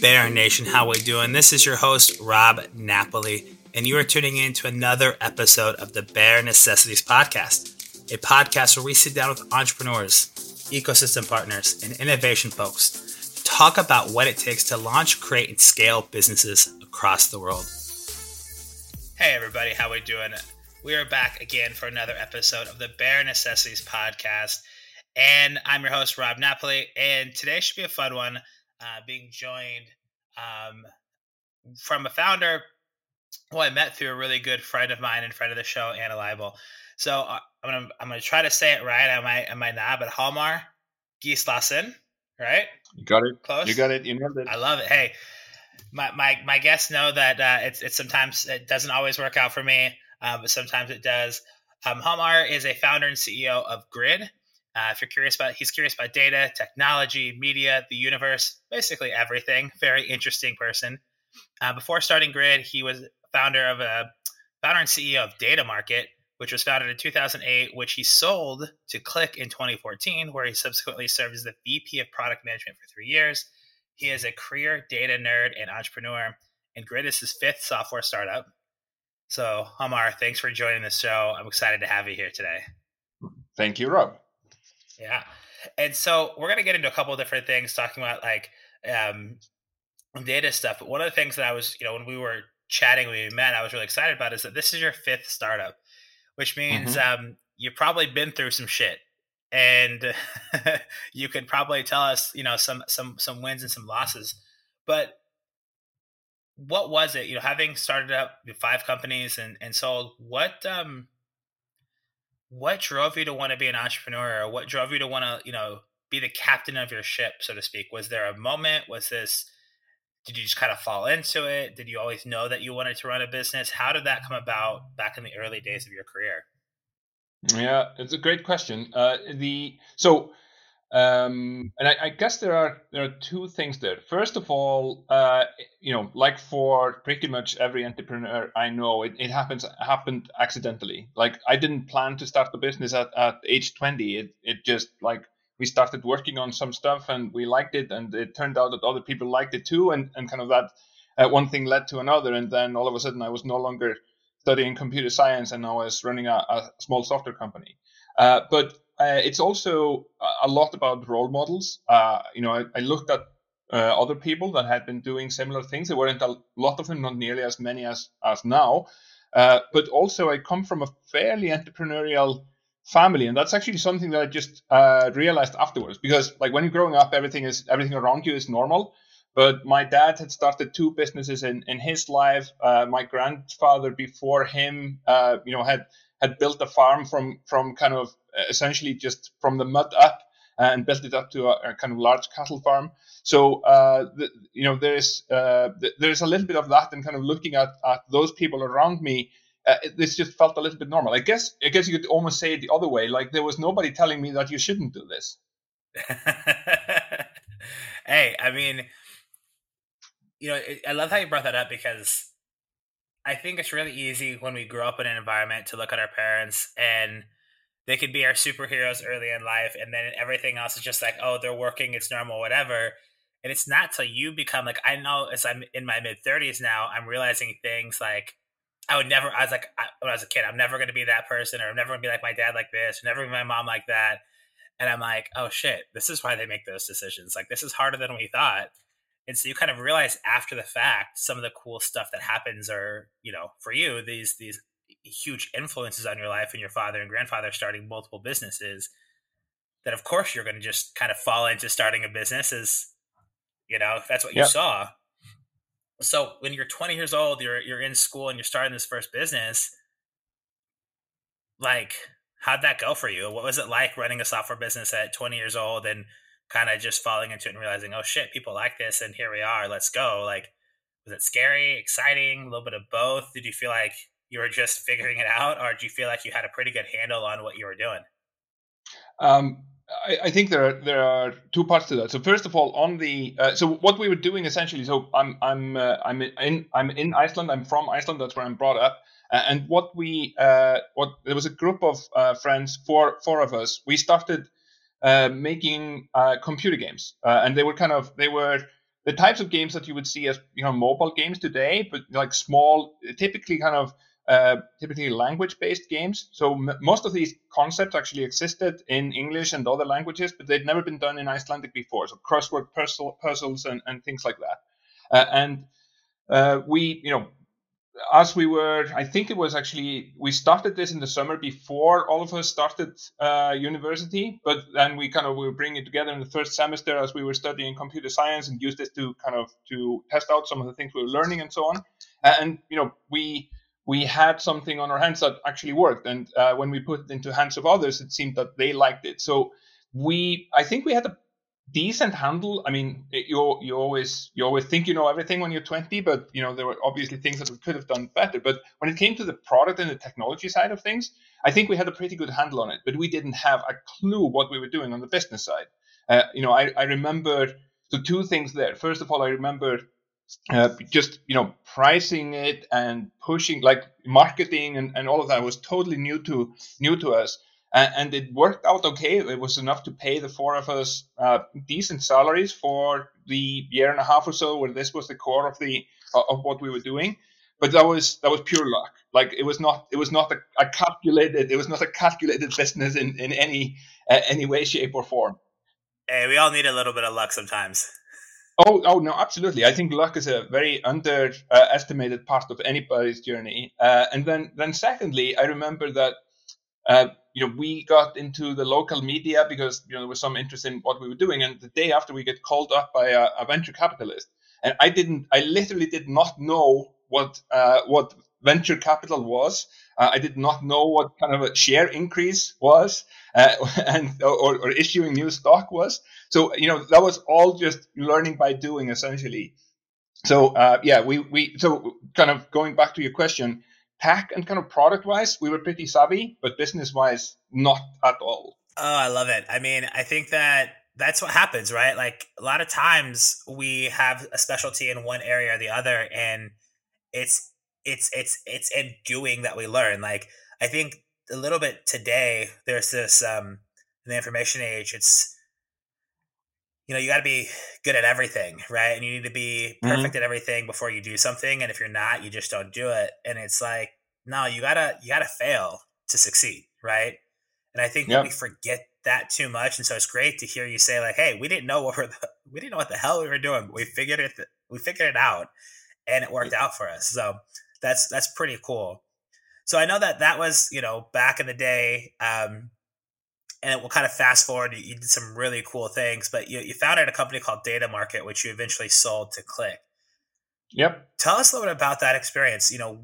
Bear Nation, how we doing? This is your host Rob Napoli, and you are tuning in to another episode of the Bear Necessities Podcast, a podcast where we sit down with entrepreneurs, ecosystem partners, and innovation folks to talk about what it takes to launch, create, and scale businesses across the world. Hey everybody, how we doing? We are back again for another episode of the Bear Necessities Podcast, and I'm your host Rob Napoli, and today should be a fun one uh, being joined um, from a founder who I met through a really good friend of mine and friend of the show, Anna Leibel. So uh, I'm gonna I'm gonna try to say it right. I might I might not, but Hjalmar Gislason, right? You got it. Close. You got it. You nailed it. I love it. Hey, my my my guests know that uh, it's it's sometimes it doesn't always work out for me, uh, but sometimes it does. Um, Hjalmar is a founder and CEO of Grid, uh, if you're curious about, he's curious about data, technology, media, the universe, basically everything. Very interesting person. Uh, before starting Grid, he was founder of a founder and CEO of Data Market, which was founded in 2008, which he sold to Qlik in 2014, where he subsequently served as the VP of Product Management for three years. He is a career data nerd and entrepreneur, and Grid is his fifth software startup. So, Hjalmar, thanks for joining the show. I'm excited to have you here today. Thank you, Rob. Yeah. And so we're going to get into a couple of different things talking about like um, data stuff. But one of the things that I was, you know, when we were chatting, when we met, I was really excited about is that this is your fifth startup, which means mm-hmm. um, you've probably been through some shit. And you could probably tell us, you know, some some some wins and some losses. But what was it? You know, having started up five companies and and sold, what um what drove you to want to be an entrepreneur or what drove you to want to you know be the captain of your ship so to speak? Was there a moment? Was this did you just kind of fall into it? Did you always know that you wanted to run a business? How did that come about back in the early days of your career? Yeah it's a great question. Uh, the so um, and I, I, guess there are there are two things there. First of all, uh, you know, like for pretty much every entrepreneur I know, it, it happens happened accidentally. Like I didn't plan to start the business at, at age twenty. It it just like we started working on some stuff and we liked it, and it turned out that other people liked it too, and and kind of that uh, one thing led to another, and then all of a sudden I was no longer studying computer science and I was running a, a small software company. Uh, but uh, it's also a lot about role models. Uh, you know, I, I looked at uh, other people that had been doing similar things. There weren't a lot of them, not nearly as many as as now. Uh, but also, I come from a fairly entrepreneurial family, and that's actually something that I just uh, realized afterwards. Because, like, when you're growing up, everything is everything around you is normal. But my dad had started two businesses in in his life. Uh, my grandfather before him, you know, had had built a farm from from kind of essentially just from the mud up and built it up to a, a kind of large cattle farm. So uh, the, you know there's uh, there's a little bit of that, and kind of looking at, at those people around me, uh, this just felt a little bit normal. I guess I guess you could almost say it the other way, like there was nobody telling me that you shouldn't do this. hey, I mean, you know, I love how you brought that up because I think it's really easy when we grow up in an environment to look at our parents and they could be our superheroes early in life and then everything else is just like oh they're working it's normal whatever. And it's not till you become like i know as i'm in my mid 30s now i'm realizing things like i would never i was like I, when i was a kid i'm never going to be that person or i'm never going to be like my dad like this or never be my mom like that. And i'm like oh shit this is why they make those decisions. Like this is harder than we thought and so you kind of realize after the fact some of the cool stuff that happens are you know for you these these huge influences on your life and your father and grandfather starting multiple businesses that of course you're going to just kind of fall into starting a business as you know if that's what you saw. So when you're 20 years old you're you're in school and you're starting this first business like how'd that go for you? What was it like running a software business at 20 years old and kind of just falling into it and realizing oh shit people like this and here we are let's go like was it scary exciting a little bit of both did you feel like you were just figuring it out, or do you feel like you had a pretty good handle on what you were doing? Um, I, I, think there are there are two parts to that. So first of all, on the uh, so what we were doing essentially. So I'm I'm uh, I'm in I'm in Iceland. I'm from Iceland. That's where I'm brought up. And what we uh, what there was a group of uh, friends, four four of us. We started making computer games, and they were kind of they were the types of games that you would see as you know mobile games today, but like small, typically kind of uh, typically language-based games. So m- most of these concepts actually existed in English and other languages, but they'd never been done in Icelandic before. So crossword puzzle, puzzles and, and things like that. Uh, and uh, we, you know, as we were, I think it was actually we started this in the summer before all of us started uh, university, but then we kind of we were bringing it together in the first semester as we were studying computer science and used this to kind of to test out some of the things we were learning and so on. And you know, we we had something on our hands that actually worked, and uh, when we put it into hands of others, it seemed that they liked it. So we, I think we had a decent handle. I mean, you you always you always think you know everything when you're 20, but you know there were obviously things that we could have done better. But when it came to the product and the technology side of things, I think we had a pretty good handle on it. But we didn't have a clue what we were doing on the business side. Uh, you know, I, I remember so two things there. First of all, I remember uh, just you know pricing it and pushing like marketing and, and all of that was totally new to new to us and, and it worked out okay. It was enough to pay the four of us uh, decent salaries for the year and a half or so where this was the core of the of what we were doing. But that was that was pure luck. Like it was not it was not a, a calculated it was not a calculated business in in any uh, any way, shape, or form. Hey, we all need a little bit of luck sometimes. Oh, oh no, absolutely. I think luck is a very underestimated uh, part of anybody's journey. Uh, and then, then secondly, I remember that uh, you know, we got into the local media because you know there was some interest in what we were doing, and the day after we get called up by a, a venture capitalist, and I didn't, I literally did not know what uh, what venture capital was. Uh, I did not know what kind of a share increase was, uh, and or, or, issuing new stock was. So you know that was all just learning by doing, essentially. So uh, yeah, we we so kind of going back to your question, tech and kind of product wise, we were pretty savvy, but business wise, not at all. Oh, I love it. I mean, I think that that's what happens, right? Like a lot of times we have a specialty in one area or the other, and it's it's it's it's in doing that we learn. Like I think a little bit today, there's this um in the information age, it's you know, you got to be good at everything, right? And you need to be mm-hmm. perfect mm-hmm. at everything before you do something. And if you're not, you just don't do it. And it's like, no, you gotta you gotta fail to succeed, right? And I think yep. we forget that too much. And so it's great to hear you say like, "Hey, we didn't know what we're the, we didn't know what the hell we were doing, but we figured it we figured it out, and it worked out for us." So that's that's pretty cool. So I know that that was you know back in the day. Um, and we'll kind of fast forward. You did some really cool things, but you, you founded a company called Data Market, which you eventually sold to Qlik. Yep. Tell us a little bit about that experience. You know,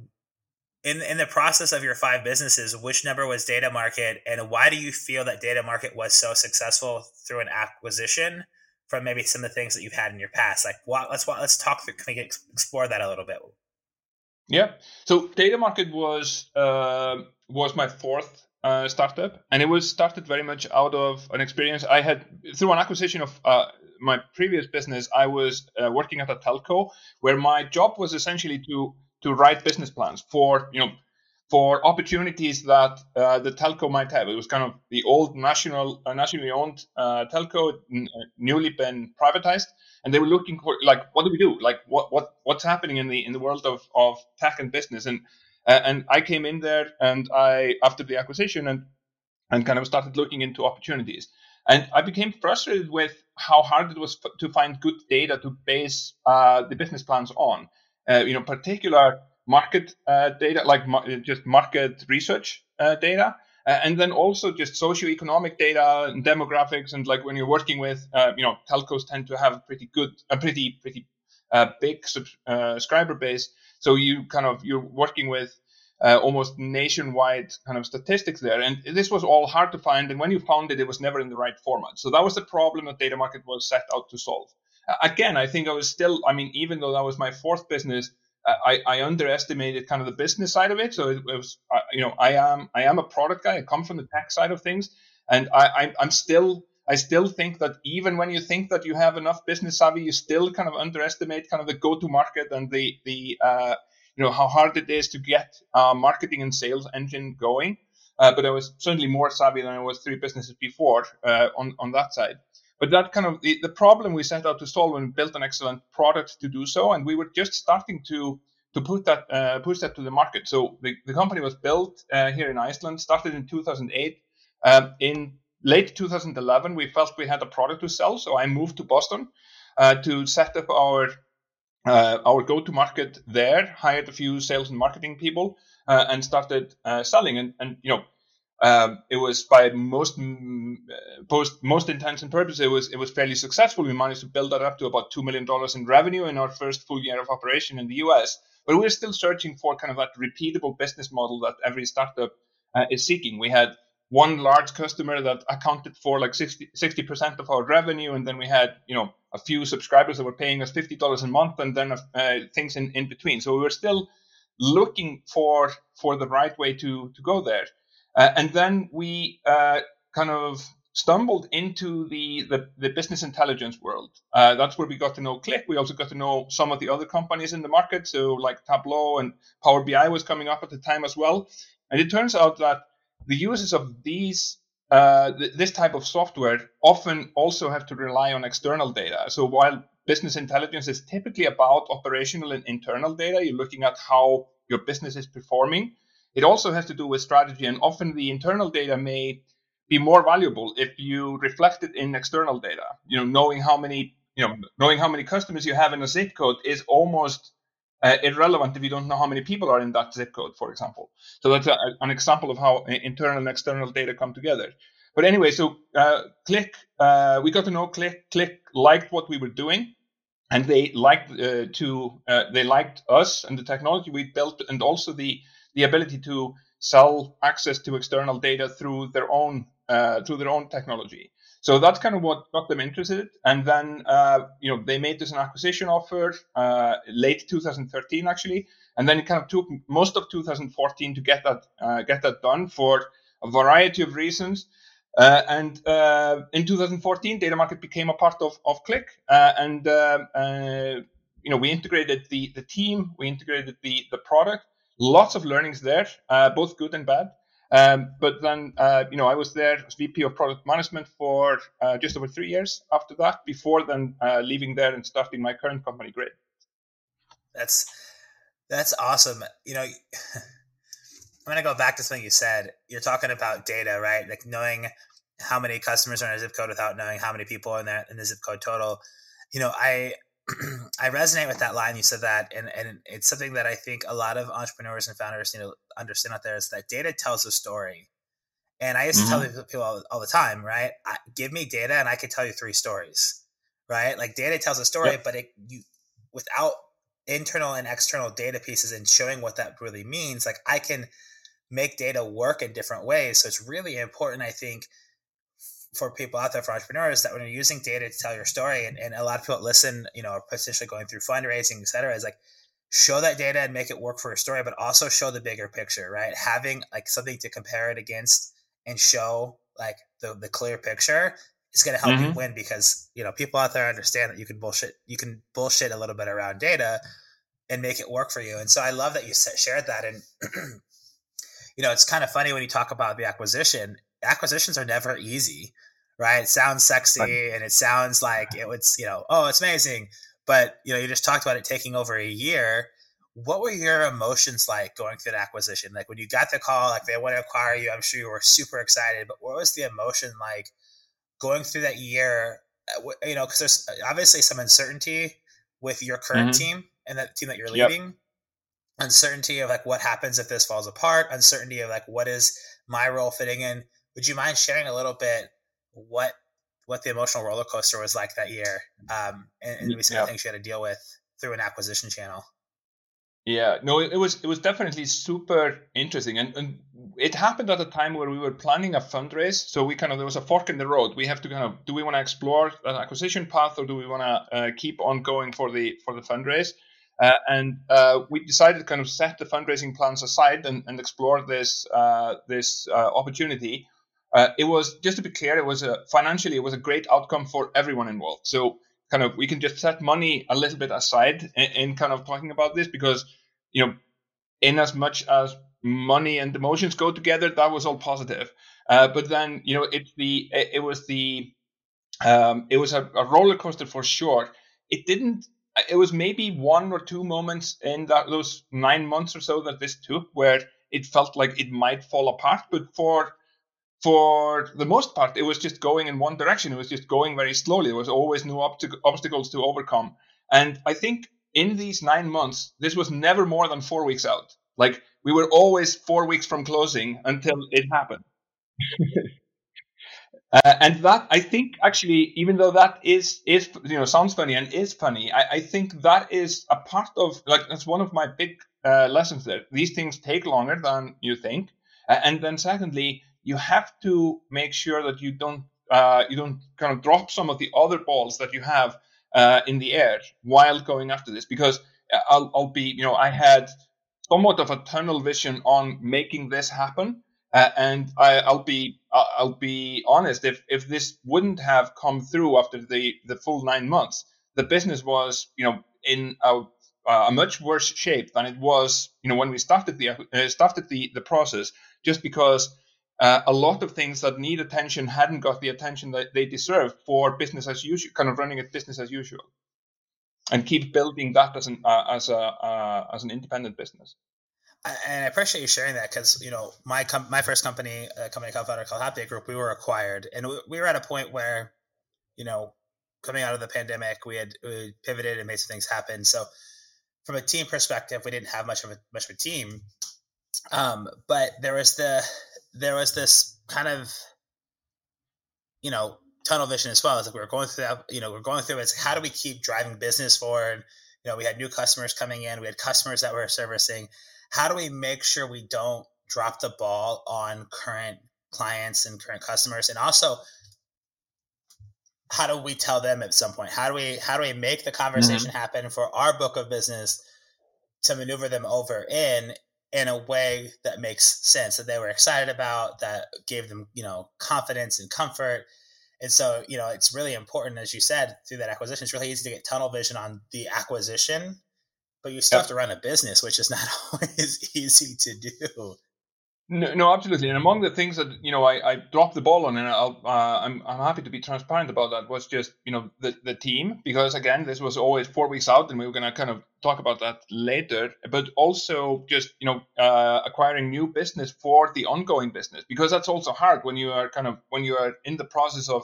in in the process of your five businesses, which number was Data Market, and why do you feel that Data Market was so successful through an acquisition from maybe some of the things that you've had in your past? Like, what, let's let's talk through. Can we get, explore that a little bit? Yeah. So Data Market was uh, was my fourth uh, startup, and it was started very much out of an experience I had through an acquisition of uh, my previous business. I was uh, working at a telco where my job was essentially to to write business plans for you know for opportunities that uh, the telco might have. It was kind of the old national uh, nationally owned uh, telco, n- newly been privatized, and they were looking for like what do we do? Like what what what's happening in the in the world of of tech and business and and I came in there and I after the acquisition and and kind of started looking into opportunities. And I became frustrated with how hard it was f- to find good data to base uh, the business plans on. Uh, you know, particular market uh, data, like mar- just market research uh, data, uh, and then also just socioeconomic data and demographics. And like when you're working with, uh, you know, telcos tend to have pretty good, a pretty pretty big sub- subscriber base. So you kind of you're working with uh, almost nationwide kind of statistics there. And this was all hard to find. And when you found it, it was never in the right format. So that was the problem that Data Market was set out to solve. Uh, again, I think I was still, I mean, even though that was my fourth business, uh, I, I underestimated kind of the business side of it. So it, it was, uh, you know, I am I am a product guy. I come from the tech side of things, and I, I I'm still I still think that even when you think that you have enough business savvy, you still kind of underestimate kind of the go-to market and the the uh, you know how hard it is to get a marketing and sales engine going. Uh, but I was certainly more savvy than I was three businesses before uh, on on that side. but that kind of the, the problem we set out to solve and built an excellent product to do so, and we were just starting to to put that uh, push that to the market. So the, the company was built uh, here in Iceland, started in 2008. Um, in late 2011, we felt we had a product to sell, so I moved to Boston uh, to set up our uh, our go-to-market there. Hired a few sales and marketing people uh, and started uh, selling. And, and you know, um, it was by most most most intents and purposes, it was it was fairly successful. We managed to build that up to about two million dollars in revenue in our first full year of operation in the U.S. But we're still searching for kind of that repeatable business model that every startup uh, is seeking. We had one large customer that accounted for like 60 percent of our revenue, and then we had you know a few subscribers that were paying us fifty dollars a month, and then uh, things in, in between. So we were still looking for for the right way to to go there. Uh, and then we uh, kind of stumbled into the, the, the business intelligence world. Uh, that's where we got to know Qlik. We also got to know some of the other companies in the market. So, like Tableau and Power BI was coming up at the time as well. And it turns out that the users of these uh, th- this type of software often also have to rely on external data. So while business intelligence is typically about operational and internal data, you're looking at how your business is performing. It also has to do with strategy, and often the internal data may be more valuable if you reflect it in external data. You know, knowing how many you know knowing how many customers you have in a zip code is almost uh, irrelevant if you don't know how many people are in that zip code, for example. So that's a, an example of how internal and external data come together. But anyway, so uh, Qlik, uh, we got to know Qlik. Qlik liked what we were doing, and they liked uh, to uh, they liked us and the technology we built, and also the the ability to sell access to external data through their own uh, through their own technology. So that's kind of what got them interested. And then uh, you know they made this an acquisition offer uh, late 2013 actually, and then it kind of took most of 2014 to get that uh, get that done for a variety of reasons. Uh, and uh, in 2014, Data Market became a part of of Qlik, and you know we integrated the the team, we integrated the the product, lots of learnings there, uh, both good and bad. Um, but then, uh, you know, I was there as VP of product management for uh, just over three years after that, before then uh, leaving there and starting my current company, Grid. That's that's awesome. You know, I'm gonna go back to something you said. You're talking about data, right? Like knowing how many customers are in a zip code without knowing how many people in that in the zip code total. You know, I I resonate with that line. You said that, and, and it's something that I think a lot of entrepreneurs and founders need to understand out there is that data tells a story. And I used mm-hmm. to tell people all, all the time, right? I, give me data, and I can tell you three stories, right? Like data tells a story, yep. but it you without internal and external data pieces and showing what that really means, like I can make data work in different ways. So it's really important, I think, for people out there for entrepreneurs that when you're using data to tell your story and, and a lot of people listen you know are potentially going through fundraising et cetera is like show that data and make it work for your story but also show the bigger picture right? Having like something to compare it against and show like the, the clear picture is going to help mm-hmm. you win because you know people out there understand that you can bullshit you can bullshit a little bit around data and make it work for you and so i love that you shared that and you know it's kind of funny when you talk about the acquisition. Acquisitions are never easy, right? It sounds sexy and it sounds like it was, you know, oh, it's amazing. But, you know, you just talked about it taking over a year. What were your emotions like going through the acquisition? Like when you got the call, like they want to acquire you, I'm sure you were super excited, but what was the emotion like going through that year? Uh, you know, because there's uh, obviously some uncertainty with your current mm-hmm. team and that team that you're leading. Yep uncertainty of like what happens if this falls apart uncertainty of like what is my role fitting in would you mind sharing a little bit what what the emotional roller coaster was like that year, um, and, and maybe some yeah. things you had to deal with through an acquisition channel? Yeah, no, it, was it was definitely super interesting, and, and it happened at a time where we were planning a fundraise. So we kind of there was a fork in the road. We have to kind of do we want to explore an acquisition path or do we want to uh, keep on going for the for the fundraise? Uh, and uh, we decided to kind of set the fundraising plans aside and, and explore this uh, this uh, opportunity uh, it was just to be clear, it was a financially it was a great outcome for everyone involved. So kind of we can just set money a little bit aside in, in kind of talking about this because you know, in as much as money and emotions go together, that was all positive. Uh, but then you know, it's the it, it was the um, it was a, a roller coaster for sure. It didn't. It was maybe one or two moments in that those nine months or so that this took where it felt like it might fall apart. But for for the most part, it was just going in one direction. It was just going very slowly. There was always new obstacles to overcome. And I think in these nine months, this was never more than four weeks out. Like we were always four weeks from closing until it happened. Uh, and that I think actually, even though that is is you know sounds funny and is funny, I, I think that is a part of like that's one of my big uh, lessons there. These things take longer than you think, uh, and then secondly, you have to make sure that you don't uh, you don't kind of drop some of the other balls that you have uh, in the air while going after this because uh, I'll, I'll be you know I had somewhat of a tunnel vision on making this happen uh, and I, will be I'll be honest. If if this wouldn't have come through after the the full nine months, the business was you know in a, a much worse shape than it was you know when we started the uh, started the the process. Just because uh, a lot of things that need attention hadn't got the attention that they deserve for business as usual, kind of running it business as usual, and keep building that as an uh, as a uh, as an independent business. And I appreciate you sharing that because you know my com- my first company, a company called Founder called Happy Group, we were acquired, and we, we, were at a point where, you know, coming out of the pandemic, we had we pivoted and made some things happen. So, from a team perspective, we didn't have much of a much of a team, um, but there was the there was this kind of, you know, tunnel vision as well. It's like we were going through that, you know, we're going through. It's how do we keep driving business forward? You know, we had new customers coming in, we had customers that were servicing how do we make sure we don't drop the ball on current clients and current customers and also how do we tell them at some point how do we how do we make the conversation mm-hmm. happen for our book of business to maneuver them over in in a way that makes sense that they were excited about that gave them you know confidence and comfort and so you know it's really important as you said through that acquisition it's really easy to get tunnel vision on the acquisition but you still yep. have to run a business, which is not always easy to do. No, absolutely. And among the things that you know, I, I dropped the ball on, and I'll, uh, I'm I'm happy to be transparent about that. Was just you know the the team because again, this was always four weeks out, and we were going to kind of talk about that later. But also just you know uh, acquiring new business for the ongoing business because that's also hard when you are kind of when you are in the process of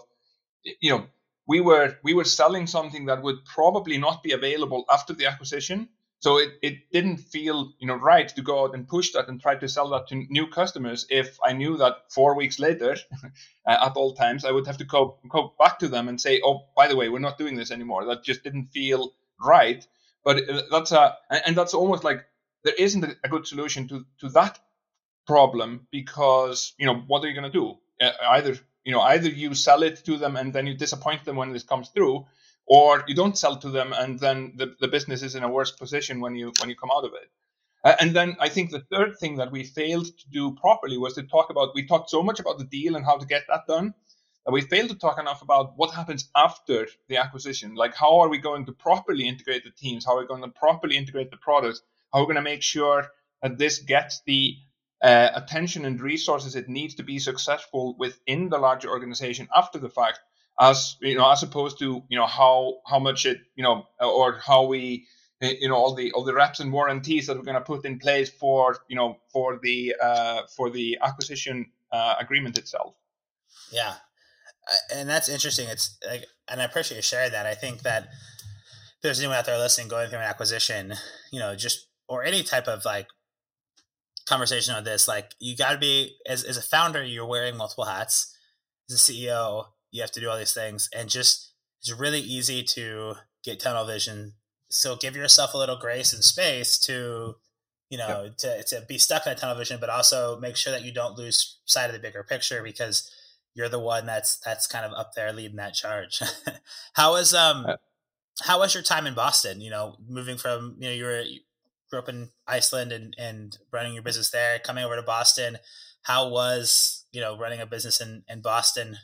you know we were we were selling something that would probably not be available after the acquisition so it, it didn't feel you know right to go out and push that and try to sell that to new customers if I knew that four weeks later, at all times, I would have to go, go back to them and say, oh, by the way, we're not doing this anymore. That just didn't feel right. But uh, that's a and that's almost like there isn't a good solution to to that problem because you know what are you going to do? Uh, either you know either you sell it to them and then you disappoint them when this comes through or you don't sell to them and then the, the business is in a worse position when you when you come out of it. And then i think the third thing that we failed to do properly was to talk about we talked so much about the deal and how to get that done that we failed to talk enough about what happens after the acquisition. Like how are we going to properly integrate the teams? How are we going to properly integrate the products? How are we going to make sure that this gets the uh, attention and resources it needs to be successful within the larger organization after the fact as you know as opposed to you know how how much it you know or how we you know all the all the reps and warranties that we're going to put in place for you know for the uh, for the acquisition uh, agreement itself. Yeah, and that's interesting. It's like, and I appreciate you sharing that. I think that there's anyone out there listening going through an acquisition, you know, just or any type of like conversation on this, like you got to be as as a founder, you're wearing multiple hats. As a CEO, you have to do all these things and just it's really easy to get tunnel vision. So give yourself a little grace and space to you know yep. to, to be stuck in a tunnel vision but also make sure that you don't lose sight of the bigger picture because you're the one that's that's kind of up there leading that charge. How was um uh, how was your time in boston? You know moving from you know you were you grew up in iceland and and running your business there coming over to boston. How was you know running a business in in boston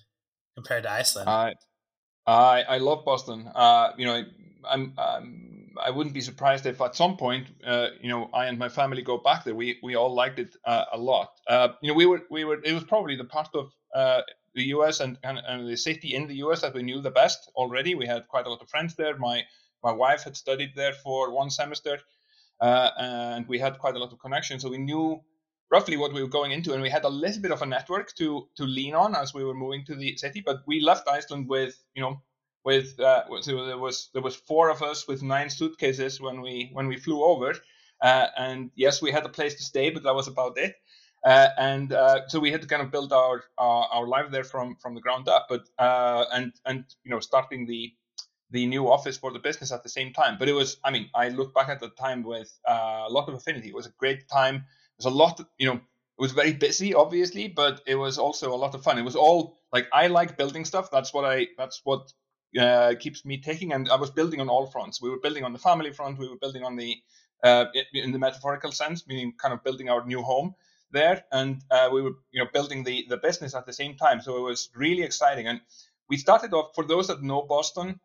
compared to Iceland? I I, I love Boston. Uh, you know, I'm, I'm I wouldn't be surprised if at some point, uh, you know, I and my family go back there. We we all liked it uh, a lot. Uh, you know, we were we were. It was probably the part of uh, the US and, and, and the city in the US that we knew the best already. We had quite a lot of friends there. My my wife had studied there for one semester, uh, and we had quite a lot of connections. So we knew roughly what we were going into, and we had a little bit of a network to to lean on as we were moving to the city. But we left Iceland with you know with uh, so there was there was four of us with nine suitcases when we when we flew over, uh, and yes, we had a place to stay, but that was about it. Uh, and uh, so we had to kind of build our uh, our life there from from the ground up, but uh, and and you know starting the the new office for the business at the same time. But it was, I mean, I look back at the time with uh, a lot of affinity. It was a great time. Was a lot, you know, it was very busy, obviously, but it was also a lot of fun. It was all like I like building stuff. That's what I. That's what uh, keeps me taking. And I was building on all fronts. We were building on the family front. We were building on the uh, in the metaphorical sense, meaning kind of building our new home there, and uh, we were you know building the the business at the same time. So it was really exciting. And we started off for those that know Boston.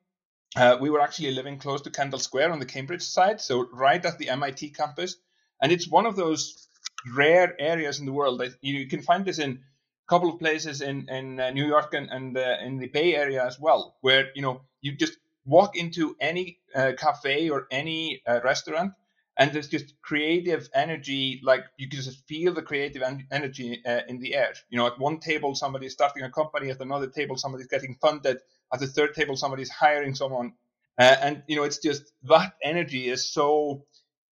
Uh, we were actually living close to Kendall Square on the Cambridge side, so right at the MIT campus, and it's one of those rare areas in the world. You can find this in a couple of places in in uh, New York and and uh, in the Bay Area as well, where you know you just walk into any uh, cafe or any uh, restaurant and there's just creative energy like you can just feel the creative en- energy uh, in the air. You know at one table somebody's starting a company at another table somebody's getting funded at the third table somebody's hiring someone. Uh, and you know it's just that energy is so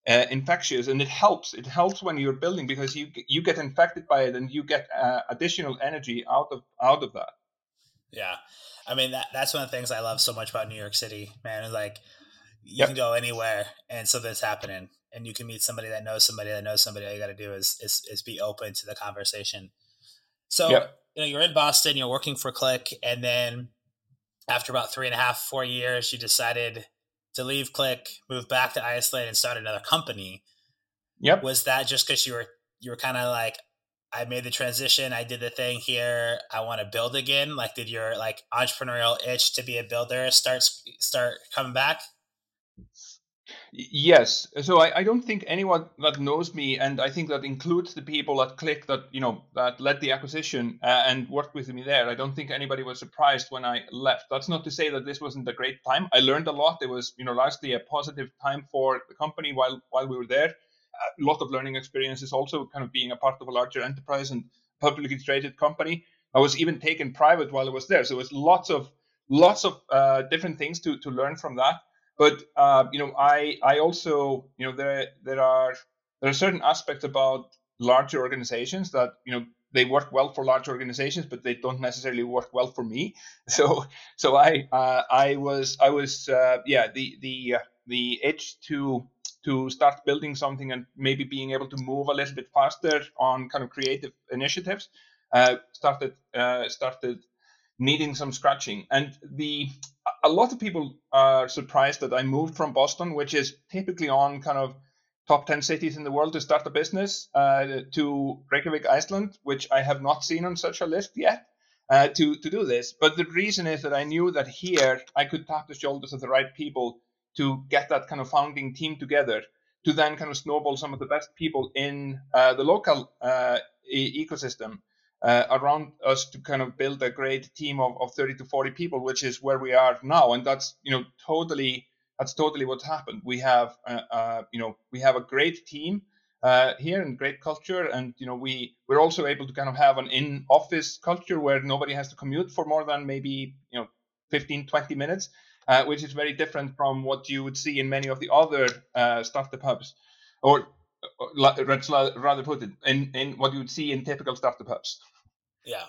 uh, infectious and it helps it helps when you're building because you you get infected by it and you get uh, additional energy out of out of that yeah i mean that, that's one of the things i love so much about new york city man is like you yep. can go anywhere and something's happening and you can meet somebody that knows somebody that knows somebody all you got to do is, is is be open to the conversation so yep. you know you're in boston you're working for Qlik and then after about three and a half four years you decided to leave Qlik, move back to iceland and start another company yep was that just because you were you were kind of like I made the transition. I did the thing here. I want to build again. Like, did your like entrepreneurial itch to be a builder start start coming back? Yes. So I, I don't think anyone that knows me, and I think that includes the people at Qlik that you know that led the acquisition uh, and worked with me there. I don't think anybody was surprised when I left. That's not to say that this wasn't a great time. I learned a lot. It was you know largely a positive time for the company while while we were there. A lot of learning experiences, also kind of being a part of a larger enterprise and publicly traded company. I was even taken private while I was there, so it was lots of lots of uh, different things to to learn from that. But uh, you know, I I also you know there there are there are certain aspects about larger organizations that you know they work well for large organizations, but they don't necessarily work well for me. So so I uh, I was I was uh, yeah the the uh, the itch to to start building something and maybe being able to move a little bit faster on kind of creative initiatives uh, started uh, started needing some scratching. And the a lot of people are surprised that I moved from Boston, which is typically on kind of top 10 cities in the world to start a business, uh, to Reykjavik, Iceland, which I have not seen on such a list yet. Uh, to to do this, but the reason is that I knew that here I could tap the shoulders of the right people to get that kind of founding team together, to then kind of snowball some of the best people in uh, the local uh, e- ecosystem uh, around us to kind of build a great team of, of 30 to 40 people, which is where we are now. And that's, you know, totally, that's totally what happened. We have, uh, uh, you know, we have a great team uh, here and great culture. And, you know, we, we're also able to kind of have an in office culture where nobody has to commute for more than maybe, you know, 15, 20 minutes, uh, which is very different from what you would see in many of the other uh, startup hubs or rather put it in, in what you would see in typical startup hubs. Yeah.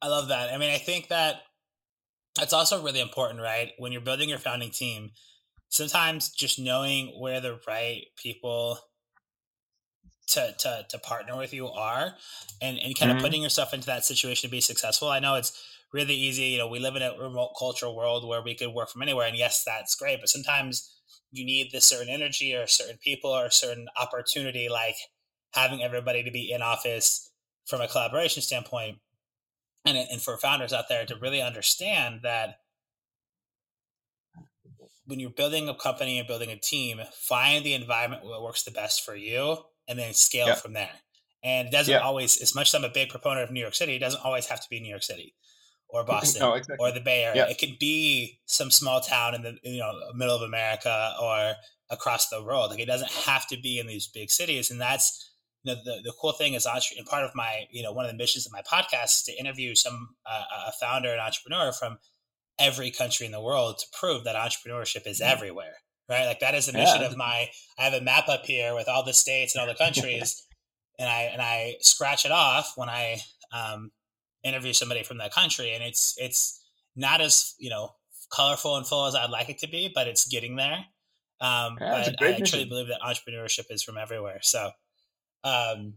I love that. I mean, I think that that's also really important, right? When you're building your founding team, sometimes just knowing where the right people to, to, to partner with you are and, and kind mm-hmm. of putting yourself into that situation to be successful. I know it's really easy. You know, we live in a remote cultural world where we could work from anywhere. And yes, that's great. But sometimes you need this certain energy or certain people or a certain opportunity, like having everybody to be in office from a collaboration standpoint and, and for founders out there to really understand that when you're building a company and building a team, find the environment that works the best for you and then scale yeah. from there. And it doesn't yeah. always, as much as I'm a big proponent of New York City, it doesn't always have to be New York City or Boston no, exactly. or the Bay Area. Yeah. It could be some small town in the you know middle of America or across the world. Like it doesn't have to be in these big cities, and that's you know, the the cool thing is and part of my you know one of the missions of my podcast is to interview some uh, a founder and entrepreneur from every country in the world to prove that entrepreneurship is mm-hmm. everywhere. Right, like that is the mission yeah. of my. I have a map up here with all the states and all the countries, and I and I scratch it off when I um, interview somebody from that country, and it's it's not as you know colorful and full as I'd like it to be, but it's getting there. Um, yeah, but I truly believe that entrepreneurship is from everywhere. So, um,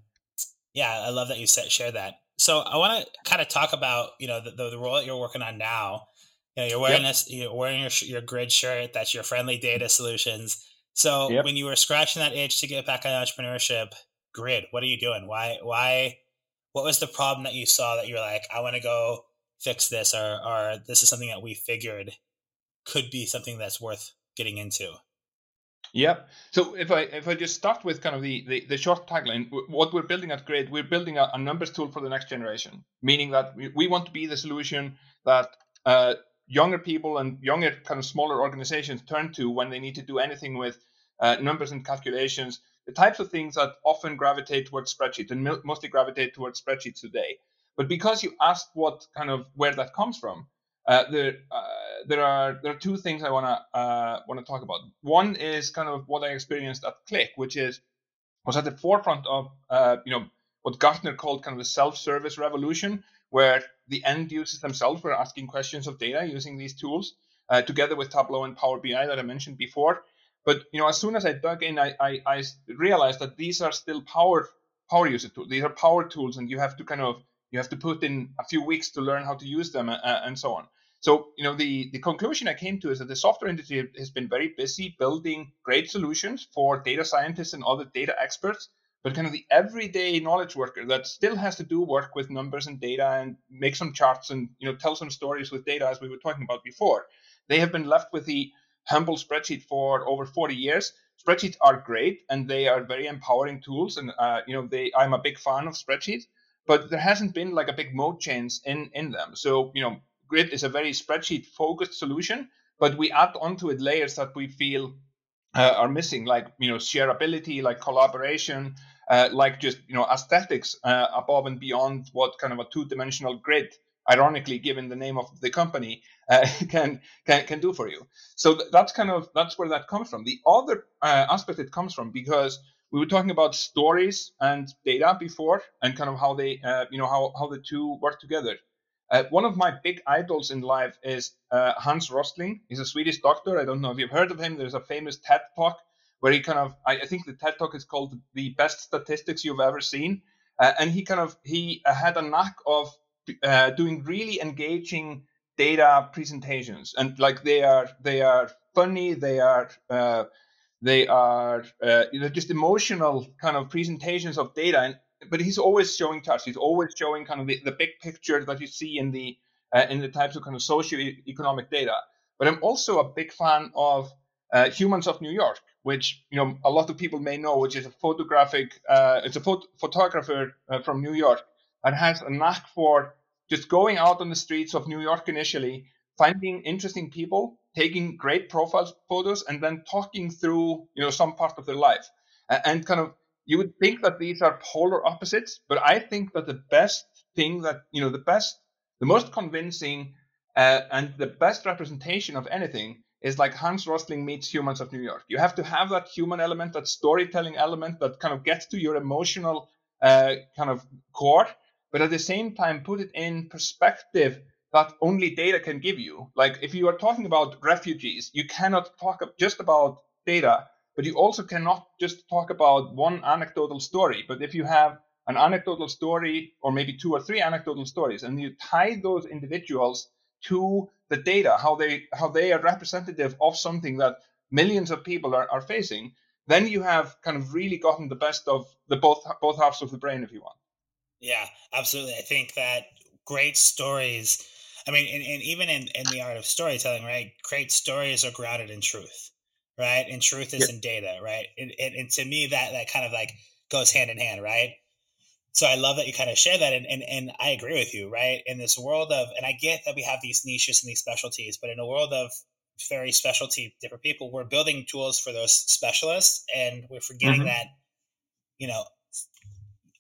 yeah, I love that you said, share that. So I want to kind of talk about you know the, the, the, role that you're working on now. You know, you're wearing yep. this, you're wearing your your grid shirt. That's your friendly data solutions. So yep. when you were scratching that itch to get back on entrepreneurship, grid, what are you doing? Why why what was the problem that you saw that you're like, I want to go fix this, or or this is something that we figured could be something that's worth getting into? Yeah. So if I if I just start with kind of the the, the short tagline, what we're building at Grid, we're building a, a, numbers tool for the next generation, meaning that we, we want to be the solution that uh, younger people and younger kind of smaller organizations turn to when they need to do anything with uh, numbers and calculations the types of things that often gravitate towards spreadsheets and mostly gravitate towards spreadsheets today. But because you asked what kind of where that comes from, uh, there uh, there are there are two things I wanna uh, wanna talk about. One is kind of what I experienced at Qlik, which is was at the forefront of uh, you know what Gartner called kind of the self-service revolution, where the end users themselves were asking questions of data using these tools, uh, together with Tableau and Power BI that I mentioned before. But you know, as soon as I dug in, I, I, I realized that these are still power power user tools. These are power tools, and you have to kind of you have to put in a few weeks to learn how to use them, uh, and so on. So you know, the the conclusion I came to is that the software industry has been very busy building great solutions for data scientists and other data experts, but kind of the everyday knowledge worker that still has to do work with numbers and data and make some charts and you know tell some stories with data as we were talking about before. They have been left with the humble spreadsheet for over 40 years. Spreadsheets are great and they are very empowering tools. And uh, you know, they I'm a big fan of spreadsheets, but there hasn't been like a big mode change in in them. So you know, Grid is a very spreadsheet focused solution, but we add onto it layers that we feel uh, are missing, like you know, shareability, like collaboration, uh, like just you know, aesthetics uh, above and beyond what kind of a two dimensional grid ironically given the name of the company uh, can, can can do for you. So th- that's kind of that's where that comes from. The other uh, aspect it comes from because we were talking about stories and data before and kind of how they uh, you know how, how the two work together uh, one of my big idols in life is uh, hans rosling. He's a swedish doctor. I don't know if you've heard of him. There's a famous ted talk where he kind of I, I think the ted talk is called the best statistics you've ever seen. Uh, and he kind of he had a knack of uh, doing really engaging data presentations, and like they are they are funny, they are uh, they are uh, you know just emotional kind of presentations of data. And but he's always showing touch. He's always showing kind of the, the big picture that you see in the uh, in the types of kind of socio-economic data. But I'm also a big fan of uh, Humans of New York, which you know a lot of people may know, which is a photographic. Uh, it's a phot- photographer uh, from New York and has a knack for just going out on the streets of New York initially, finding interesting people, taking great profile photos, and then talking through you know some part of their life, and kind of you would think that these are polar opposites, but I think that the best thing that you know the best, the most convincing, uh, and the best representation of anything is like Hans Rosling meets Humans of New York. You have to have that human element, that storytelling element that kind of gets to your emotional uh, kind of core, but at the same time put it in perspective that only data can give you. Like if you are talking about refugees, you cannot talk just about data, but you also cannot just talk about one anecdotal story. But if you have an anecdotal story or maybe two or three anecdotal stories and you tie those individuals to the data, how they how they are representative of something that millions of people are, are facing, then you have kind of really gotten the best of the both both halves of the brain if you want. Yeah, absolutely. I think that great stories, I mean, and, and even in, in the art of storytelling, right? Great stories are grounded in truth, right? And truth is yep. in data, right? And, and, and to me, that, that kind of like goes hand in hand, right? so I love that you kind of share that, and, and and I agree with you, right? In this world of, and I get that we have these niches and these specialties, but in a world of very specialty different people, we're building tools for those specialists, and we're forgetting mm-hmm. that, you know,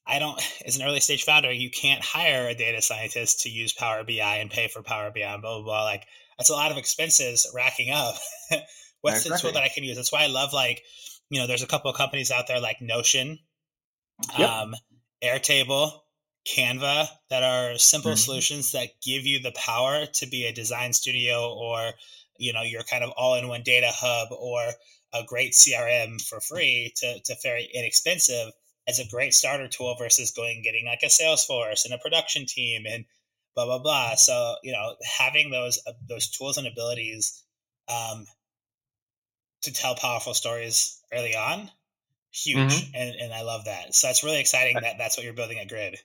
I don't, as an early stage founder, you can't hire a data scientist to use Power BI and pay for Power BI and blah blah blah. Like that's a lot of expenses racking up. What's exactly. the tool that I can use? That's why I love like, you know, there's a couple of companies out there like Notion. Yep. Um, Airtable, Canva that are simple mm-hmm. solutions that give you the power to be a design studio or you know your kind of all-in-one data hub or a great CRM for free to, to very inexpensive as a great starter tool versus going and getting like a Salesforce and a production team and blah blah blah. So you know having those uh, those tools and abilities um, to tell powerful stories early on huge mm-hmm. and, and i love that so that's really exciting that that's what you're building at grid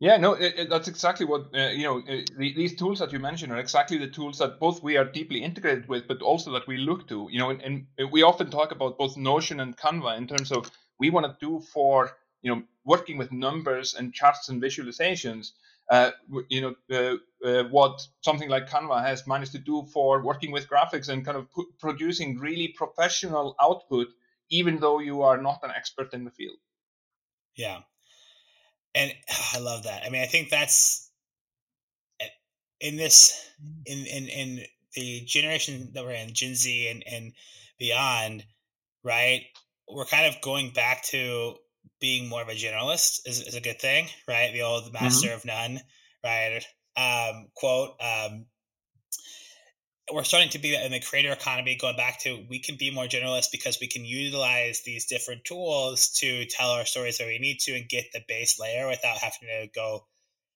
yeah no it, it, that's exactly what uh, you know uh, the, these tools that you mentioned are exactly the tools that both we are deeply integrated with but also that we look to you know and, and we often talk about both notion and canva in terms of we want to do for you know working with numbers and charts and visualizations uh, you know uh, what something like canva has managed to do for working with graphics and kind of producing really professional output even though you are not an expert in the field. Yeah. And I love that. I mean, I think that's eh, in this in in in the generation that we're in, Gen Z and and beyond, right? We're kind of going back to being more of a generalist is, is a good thing, right? The old master mm-hmm. of none, right? Um, quote, um, we're starting to be in the creator economy going back to we can be more generalist because we can utilize these different tools to tell our stories that we need to and get the base layer without having to go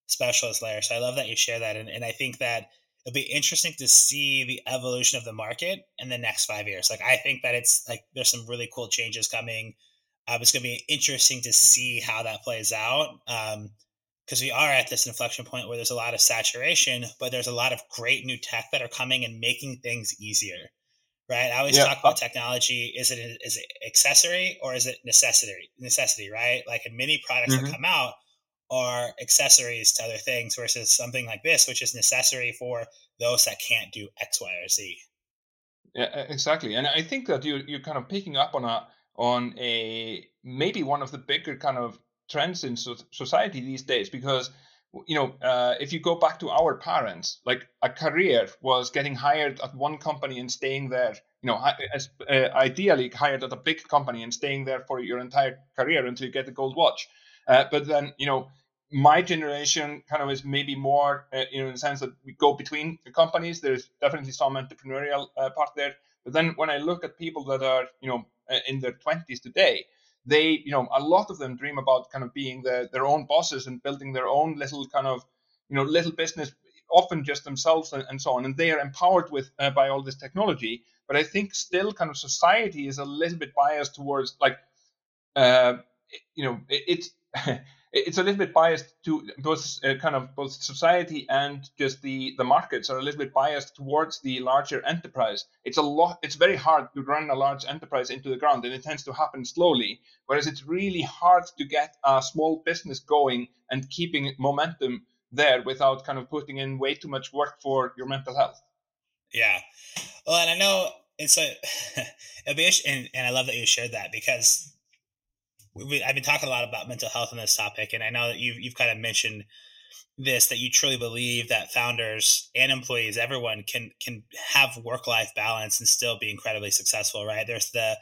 specialist layer so i love that you share that and, and i think that it'll be interesting to see the evolution of the market in the next five years like i think that it's like there's some really cool changes coming uh, it's going to be interesting to see how that plays out um, because we are at this inflection point where there's a lot of saturation, but there's a lot of great new tech that are coming and making things easier. Right. I always yeah. talk about technology. Is it is it accessory or is it necessity? Necessity, right? Like many products mm-hmm. that come out are accessories to other things versus something like this, which is necessary for those that can't do X, Y, or Z. Yeah, exactly. And I think that you you're kind of picking up on a on a maybe one of the bigger kind of trends in society these days because you know uh, if you go back to our parents like a career was getting hired at one company and staying there you know as, uh, ideally hired at a big company and staying there for your entire career until you get the gold watch. Uh, but then you know my generation kind of is maybe more uh, you know in the sense that we go between the companies. There's definitely some entrepreneurial uh, part there but then when i look at people that are you know in their 20s today they, you know, a lot of them dream about kind of being the, their own bosses and building their own little kind of, you know, little business, often just themselves and, and so on. And they are empowered with uh, by all this technology. But I think still, kind of society is a little bit biased towards like, uh, you know, it, it's it's a little bit biased to both uh, kind of both society and just the the markets are a little bit biased towards the larger enterprise. It's a lot it's very hard to run a large enterprise into the ground and it tends to happen slowly whereas it's really hard to get a small business going and keeping momentum there without kind of putting in way too much work for your mental health. Yeah. Well and i know it's a it'll be and, and i love that you shared that because we, I've been talking a lot about mental health on this topic, and I know that you've you've kind of mentioned this that you truly believe that founders and employees, everyone can can have work life balance and still be incredibly successful. Right? There's the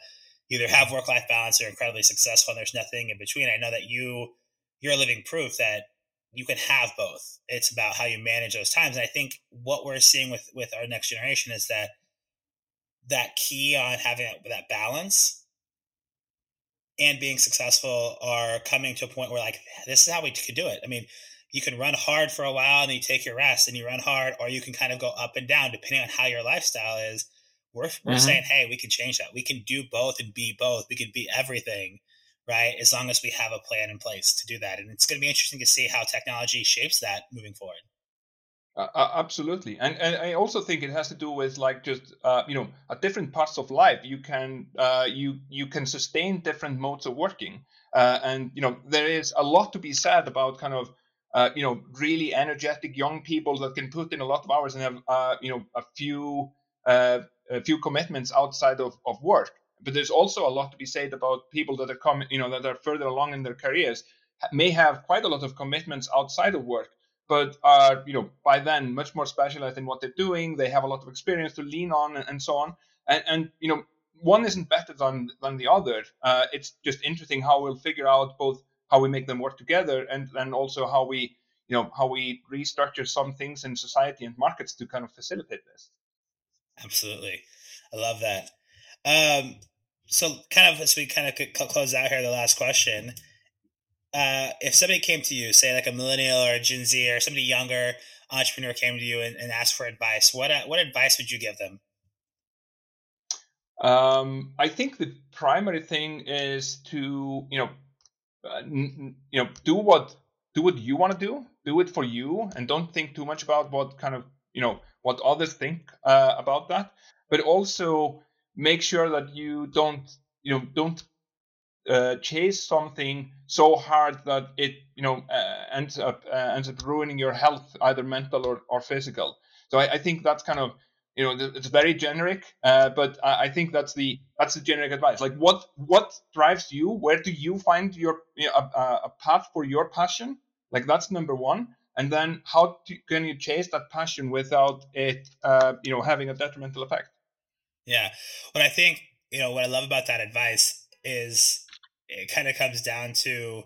either have work life balance or incredibly successful, and there's nothing in between. I know that you you're living proof that you can have both. It's about how you manage those times. And I think what we're seeing with with our next generation is that that key on having that, that balance and being successful are coming to a point where like this is how we could do it. I mean, you can run hard for a while and then you take your rest and you run hard, or you can kind of go up and down depending on how your lifestyle is. We're we're mm-hmm. saying, hey, we can change that. We can do both and be both. We can be everything, right? As long as we have a plan in place to do that. And it's going to be interesting to see how technology shapes that moving forward. Uh, absolutely, and and I also think it has to do with like just uh, you know at different parts of life. You can uh, you you can sustain different modes of working, uh, and you know there is a lot to be said about kind of uh, you know really energetic young people that can put in a lot of hours and have uh, you know a few a few commitments outside of, of work. But there's also a lot to be said about people that are coming you know that are further along in their careers may have quite a lot of commitments outside of work but are you know by then much more specialized in what they're doing. They have a lot of experience to lean on and, and so on. And, and you know one isn't better than than the other. Uh, it's just interesting how we'll figure out both how we make them work together and then also how we you know how we restructure some things in society and markets to kind of facilitate this. Absolutely, I love that. Um, so kind of as we kind of close out here, the last question uh, if somebody came to you, say like a millennial or a Gen Z or somebody younger entrepreneur came to you and, and asked for advice, what uh, what advice would you give them? Um, I think the primary thing is to you know uh, n- you know do what do what you want to do, do it for you, and don't think too much about what kind of you know what others think uh, about that. But also make sure that you don't you know don't uh, chase something so hard that it you know uh, ends up uh, ends up ruining your health either mental or, or physical. So I, I think that's kind of you know it's very generic uh, but I, I, think that's the that's the generic advice. Like what what drives you? Where do you find your you know, a, a path for your passion? Like that's number one. And then how to, can you chase that passion without it uh, you know having a detrimental effect? Yeah. What i think you know what i love about that advice is it kind of comes down to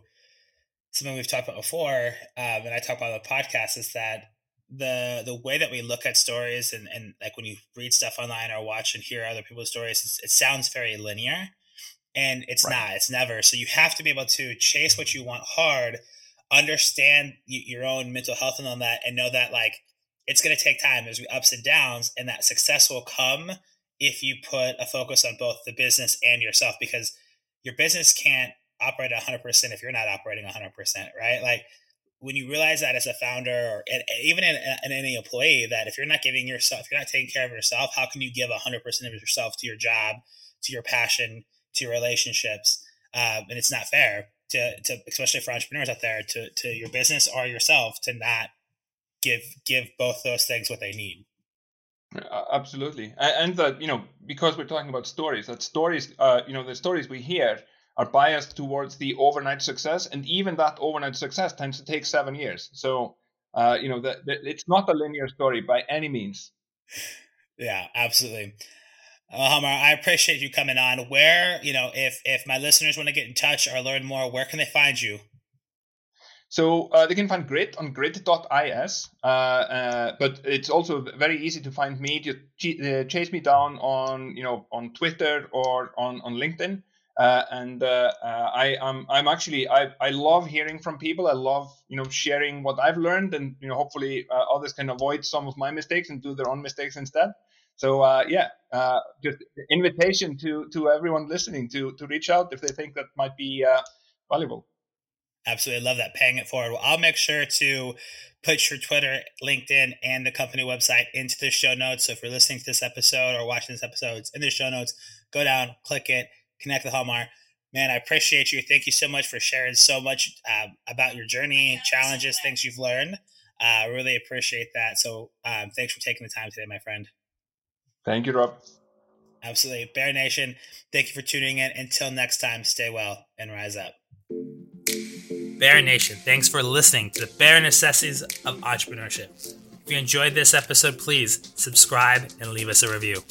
something we've talked about before, um, and I talk about on the podcast is that the the way that we look at stories and, and like when you read stuff online or watch and hear other people's stories, it sounds very linear, and it's right. not. It's never. So you have to be able to chase what you want hard, understand your own mental health and all that, and know that like it's going to take time. There's be ups and downs, and that success will come if you put a focus on both the business and yourself because your business can't operate 100% if you're not operating 100%, right? Like when you realize that as a founder or even in, in any employee, that if you're not giving yourself, if you're not taking care of yourself, how can you give 100% of yourself to your job, to your passion, to your relationships? Um, and it's not fair to, to, especially for entrepreneurs out there, to, to your business or yourself to not give, give both those things what they need. Absolutely, and that you know because we're talking about stories, that stories, uh, you know, the stories we hear are biased towards the overnight success, and even that overnight success tends to take seven years. So, uh, you know, that it's not a linear story by any means. Yeah, absolutely. Well, Hjalmar, I appreciate you coming on. Where, you know, if if my listeners want to get in touch or learn more, where can they find you? So uh, they can find Grid on grid.is, uh, uh, but it's also very easy to find me. Just uh, chase me down on you know on Twitter or on on LinkedIn. Uh, and uh, I am I'm, I'm actually I, I love hearing from people. I love you know sharing what I've learned, and you know hopefully others can avoid some of my mistakes and do their own mistakes instead. So yeah, just invitation to to everyone listening to to reach out if they think that might be valuable. Absolutely love that. Paying it forward. Well, I'll make sure to put your Twitter, LinkedIn, and the company website into the show notes. So if you're listening to this episode or watching this episode, it's in the show notes. Go down, click it, connect with Hjalmar. Man, I appreciate you. Thank you so much for sharing so much uh, about your journey, challenges, things you've learned. Uh, I uh, really appreciate that. So um, thanks for taking the time today, my friend. Thank you, Rob. Absolutely. Bear Nation, thank you for tuning in. Until next time, stay well and rise up. Bear Nation, thanks for listening to the Bear Necessities of Entrepreneurship. If you enjoyed this episode, please subscribe and leave us a review.